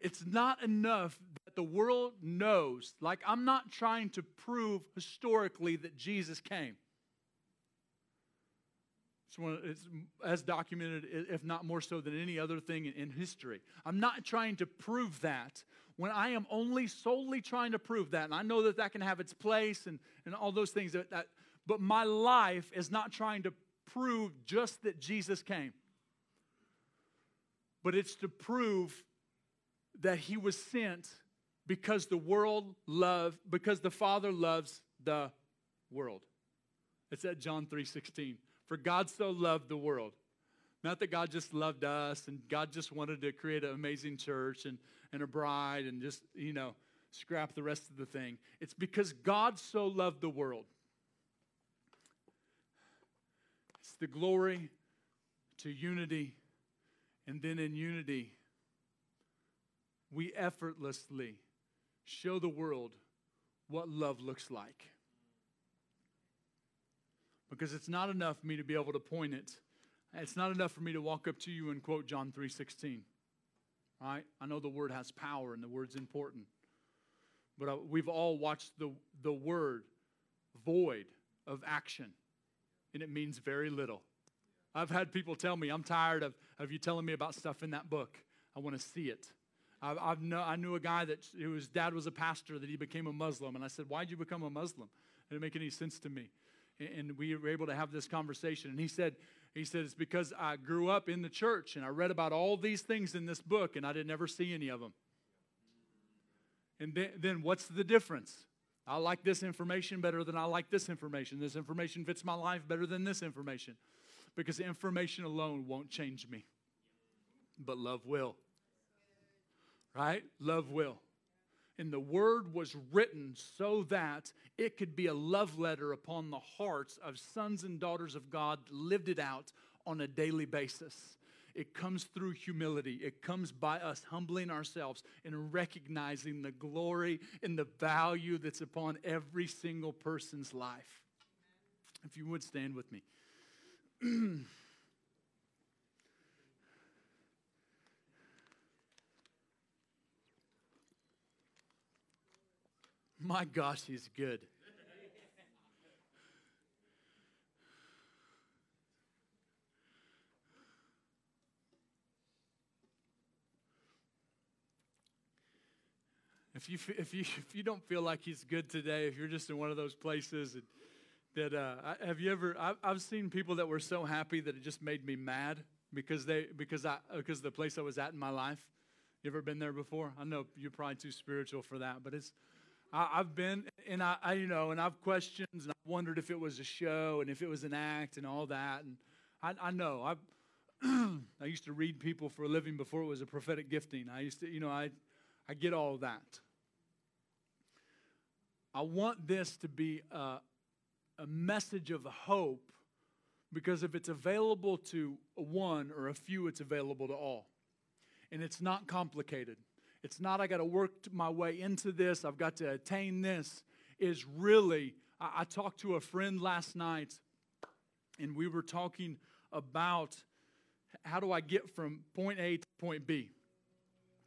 It's not enough that the world knows, like, I'm not trying to prove historically that Jesus came. It's, one, it's as documented, if not more so than any other thing in, in history. I'm not trying to prove that when I am only solely trying to prove that, and I know that that can have its place and, and all those things, that, that, but my life is not trying to prove just that Jesus came, but it's to prove that he was sent because the world loved, because the Father loves the world. It's at John 3:16. For God so loved the world. Not that God just loved us and God just wanted to create an amazing church and and a bride and just, you know, scrap the rest of the thing. It's because God so loved the world. It's the glory to unity. And then in unity, we effortlessly show the world what love looks like. Because it's not enough for me to be able to point it. It's not enough for me to walk up to you and quote John 3:16 right? I know the word has power and the word's important. But uh, we've all watched the, the word void of action, and it means very little. I've had people tell me, I'm tired of, of you telling me about stuff in that book. I want to see it. I've, I've know, I knew a guy that his dad was a pastor that he became a Muslim. And I said, Why'd you become a Muslim? It didn't make any sense to me. And we were able to have this conversation. And he said, he said, It's because I grew up in the church and I read about all these things in this book and I didn't ever see any of them. And then, then what's the difference? I like this information better than I like this information. This information fits my life better than this information. Because information alone won't change me, but love will. Right? Love will. And the word was written so that it could be a love letter upon the hearts of sons and daughters of God, lived it out on a daily basis. It comes through humility. It comes by us humbling ourselves and recognizing the glory and the value that's upon every single person's life. If you would stand with me. My gosh, he's good. If you, if, you, if you don't feel like he's good today, if you're just in one of those places that, uh, have you ever, I've, I've seen people that were so happy that it just made me mad because they, because I, because the place I was at in my life. You ever been there before? I know you're probably too spiritual for that, but it's, I, have been, and I, I, you know, and I've questioned and I've wondered if it was a show and if it was an act and all that. And I, I know I've, I used to read people for a living before it was a prophetic gifting. I used to, you know, I, I get all that. I want this to be a, a message of hope because if it's available to one or a few, it's available to all. And it's not complicated. It's not I got to work my way into this, I've got to attain this. Is really, I, I talked to a friend last night and we were talking about how do I get from point A to point B.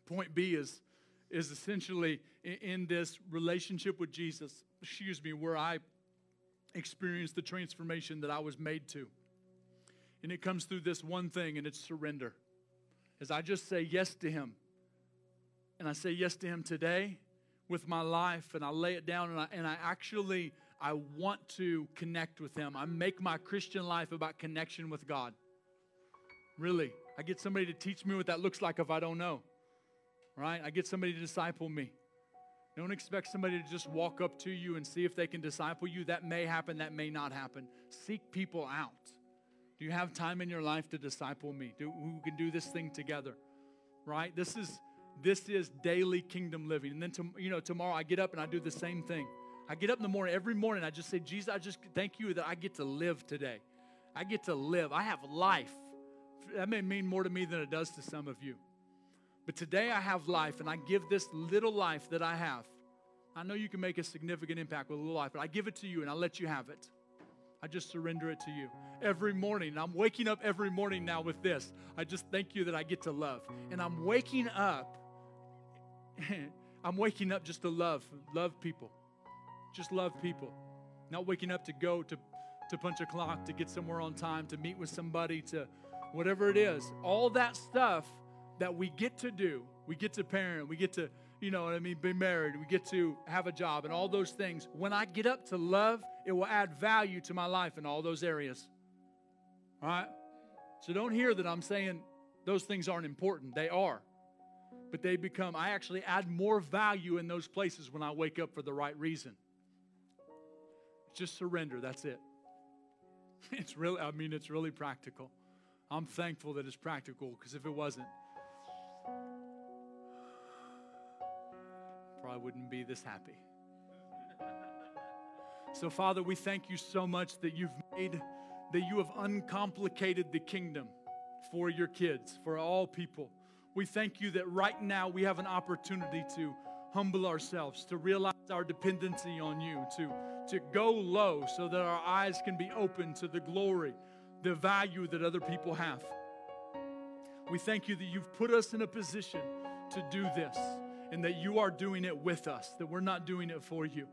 Point B is, is essentially in, in this relationship with Jesus, excuse me, where I experienced the transformation that I was made to. And it comes through this one thing, and it's surrender. As I just say yes to Him, and I say yes to Him today with my life, and I lay it down, and I, and I actually I want to connect with Him. I make my Christian life about connection with God. Really, I get somebody to teach me what that looks like if I don't know. Right? I get somebody to disciple me. Don't expect somebody to just walk up to you and see if they can disciple you. That may happen, that may not happen. Seek people out. Do you have time in your life to disciple me? Do, who can do this thing together? Right? This is this is daily kingdom living. And then to, you know, tomorrow I get up and I do the same thing. I get up in the morning every morning. I just say, Jesus, I just thank you that I get to live today. I get to live. I have life. That may mean more to me than it does to some of you. But today I have life, and I give this little life that I have. I know you can make a significant impact with a little life, but I give it to you and I let you have it. I just surrender it to you every morning. I'm waking up every morning now with this. I just thank you that I get to love. And I'm waking up. I'm waking up just to love, love people. Just love people. Not waking up to go to, to punch a clock, to get somewhere on time, to meet with somebody, to whatever it is. All that stuff that we get to do. We get to parent, we get to, you know what I mean, be married, we get to have a job, and all those things. When I get up to love, it will add value to my life in all those areas. All right? So don't hear that I'm saying those things aren't important. They are. But they become, I actually add more value in those places when I wake up for the right reason. Just surrender, that's it. It's really, I mean, it's really practical. I'm thankful that it's practical because if it wasn't, probably wouldn't be this happy. So, Father, we thank you so much that you've made, that you have uncomplicated the kingdom for your kids, for all people. We thank you that right now we have an opportunity to humble ourselves, to realize our dependency on you, to, to go low so that our eyes can be open to the glory, the value that other people have. We thank you that you've put us in a position to do this and that you are doing it with us, that we're not doing it for you.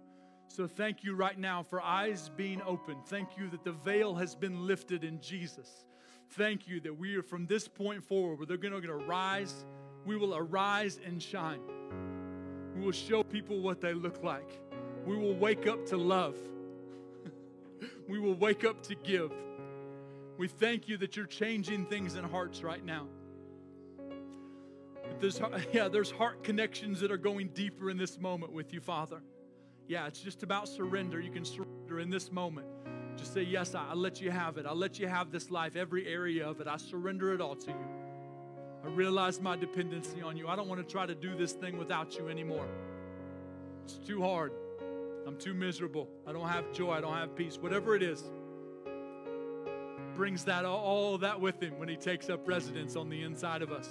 So thank you right now for eyes being open. Thank you that the veil has been lifted in Jesus. Thank you that we are from this point forward, they're going to rise. We will arise and shine. We will show people what they look like. We will wake up to love. we will wake up to give. We thank you that you're changing things in hearts right now. There's, yeah, there's heart connections that are going deeper in this moment with you, Father. Yeah, it's just about surrender. You can surrender in this moment. Just say, Yes, I, will let you have it. I'll let you have this life, every area of it. I surrender it all to you. I realize my dependency on you. I don't want to try to do this thing without you anymore. It's too hard. I'm too miserable. I don't have joy. I don't have peace. Whatever it is, brings that all that with him when he takes up residence on the inside of us.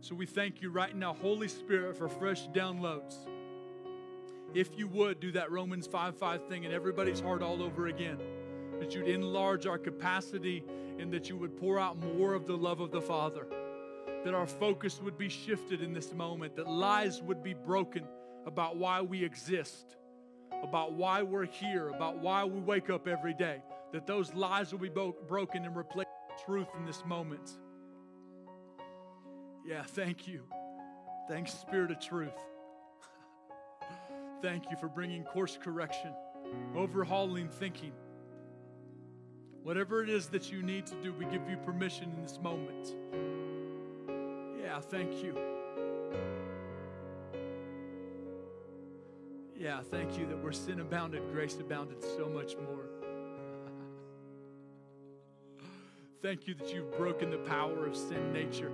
So we thank you right now, Holy Spirit, for fresh downloads. If you would do that Romans 5 5 thing in everybody's heart all over again, that you'd enlarge our capacity and that you would pour out more of the love of the Father, that our focus would be shifted in this moment, that lies would be broken about why we exist, about why we're here, about why we wake up every day, that those lies will be bo- broken and replaced with truth in this moment. Yeah, thank you. Thanks, Spirit of Truth. Thank you for bringing course correction, overhauling thinking. Whatever it is that you need to do, we give you permission in this moment. Yeah, thank you. Yeah, thank you that where sin abounded, grace abounded so much more. thank you that you've broken the power of sin nature.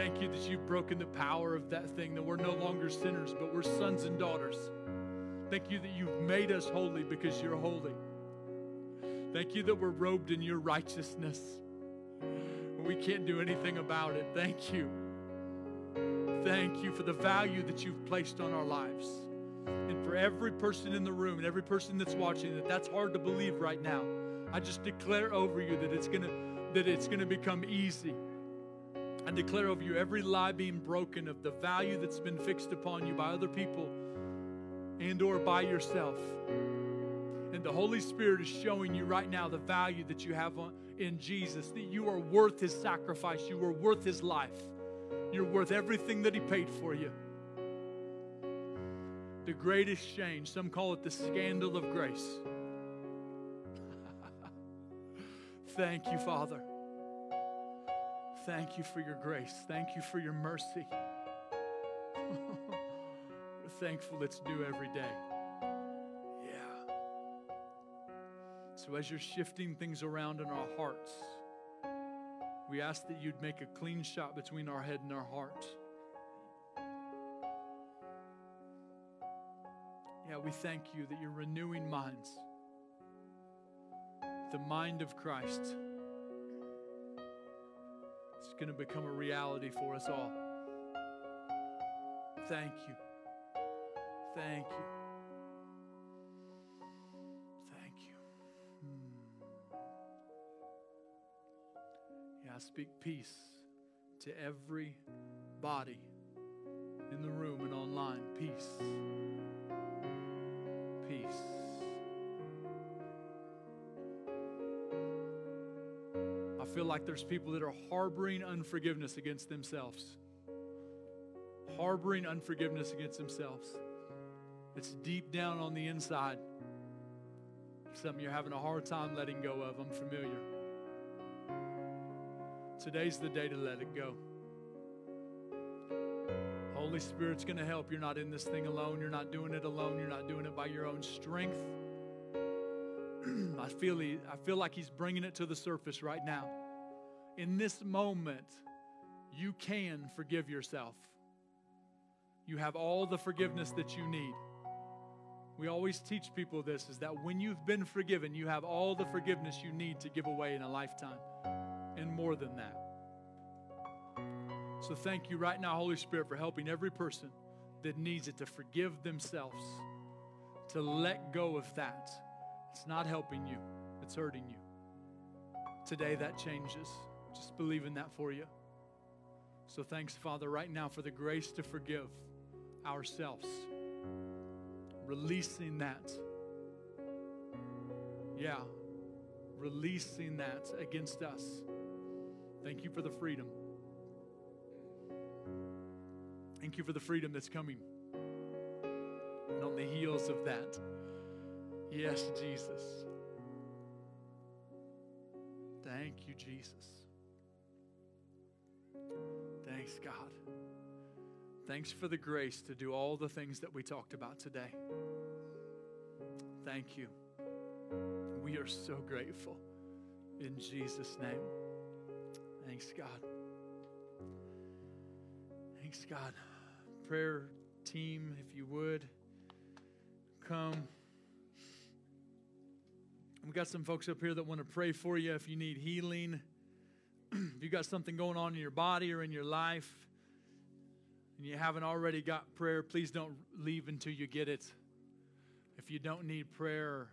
Thank you that you've broken the power of that thing, that we're no longer sinners, but we're sons and daughters. Thank you that you've made us holy because you're holy. Thank you that we're robed in your righteousness. We can't do anything about it. Thank you. Thank you for the value that you've placed on our lives. And for every person in the room and every person that's watching that that's hard to believe right now. I just declare over you that it's going to that it's going to become easy. I declare over you every lie being broken of the value that's been fixed upon you by other people and or by yourself. And the Holy Spirit is showing you right now the value that you have in Jesus, that you are worth his sacrifice, you are worth his life. You're worth everything that he paid for you. The greatest exchange, some call it the scandal of grace. Thank you, Father. Thank you for your grace. Thank you for your mercy. We're thankful it's new every day. Yeah. So, as you're shifting things around in our hearts, we ask that you'd make a clean shot between our head and our heart. Yeah, we thank you that you're renewing minds. The mind of Christ is going to become a reality for us all. Thank you. Thank you. Thank you. Hmm. Yeah, I speak peace to every body in the room and online. Peace. Peace. Feel like there's people that are harboring unforgiveness against themselves. Harboring unforgiveness against themselves. It's deep down on the inside. Something you're having a hard time letting go of. I'm familiar. Today's the day to let it go. Holy Spirit's going to help. You're not in this thing alone. You're not doing it alone. You're not doing it by your own strength. I feel he, I feel like he's bringing it to the surface right now. In this moment, you can forgive yourself. You have all the forgiveness that you need. We always teach people this is that when you've been forgiven, you have all the forgiveness you need to give away in a lifetime and more than that. So thank you right now, Holy Spirit, for helping every person that needs it to forgive themselves, to let go of that. It's not helping you, it's hurting you. Today that changes. Just believe in that for you. So thanks, Father, right now for the grace to forgive ourselves, releasing that. Yeah, releasing that against us. Thank you for the freedom. Thank you for the freedom that's coming. And on the heels of that, yes, Jesus. Thank you, Jesus. Thanks, God. Thanks for the grace to do all the things that we talked about today. Thank you. We are so grateful. In Jesus' name. Thanks, God. Thanks, God. Prayer team, if you would, come. We've got some folks up here that want to pray for you if you need healing. If you got something going on in your body or in your life and you haven't already got prayer, please don't leave until you get it. If you don't need prayer,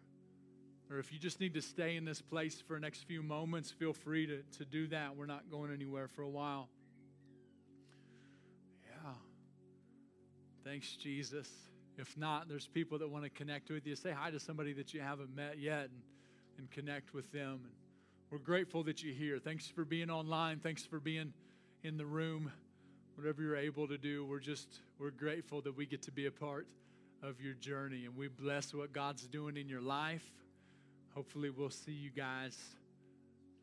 or if you just need to stay in this place for the next few moments, feel free to, to do that. We're not going anywhere for a while. Yeah. Thanks, Jesus. If not, there's people that want to connect with you. Say hi to somebody that you haven't met yet and, and connect with them. And we're grateful that you're here. Thanks for being online. Thanks for being in the room. Whatever you're able to do, we're just we're grateful that we get to be a part of your journey and we bless what God's doing in your life. Hopefully we'll see you guys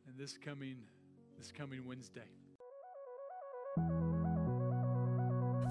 in this coming this coming Wednesday.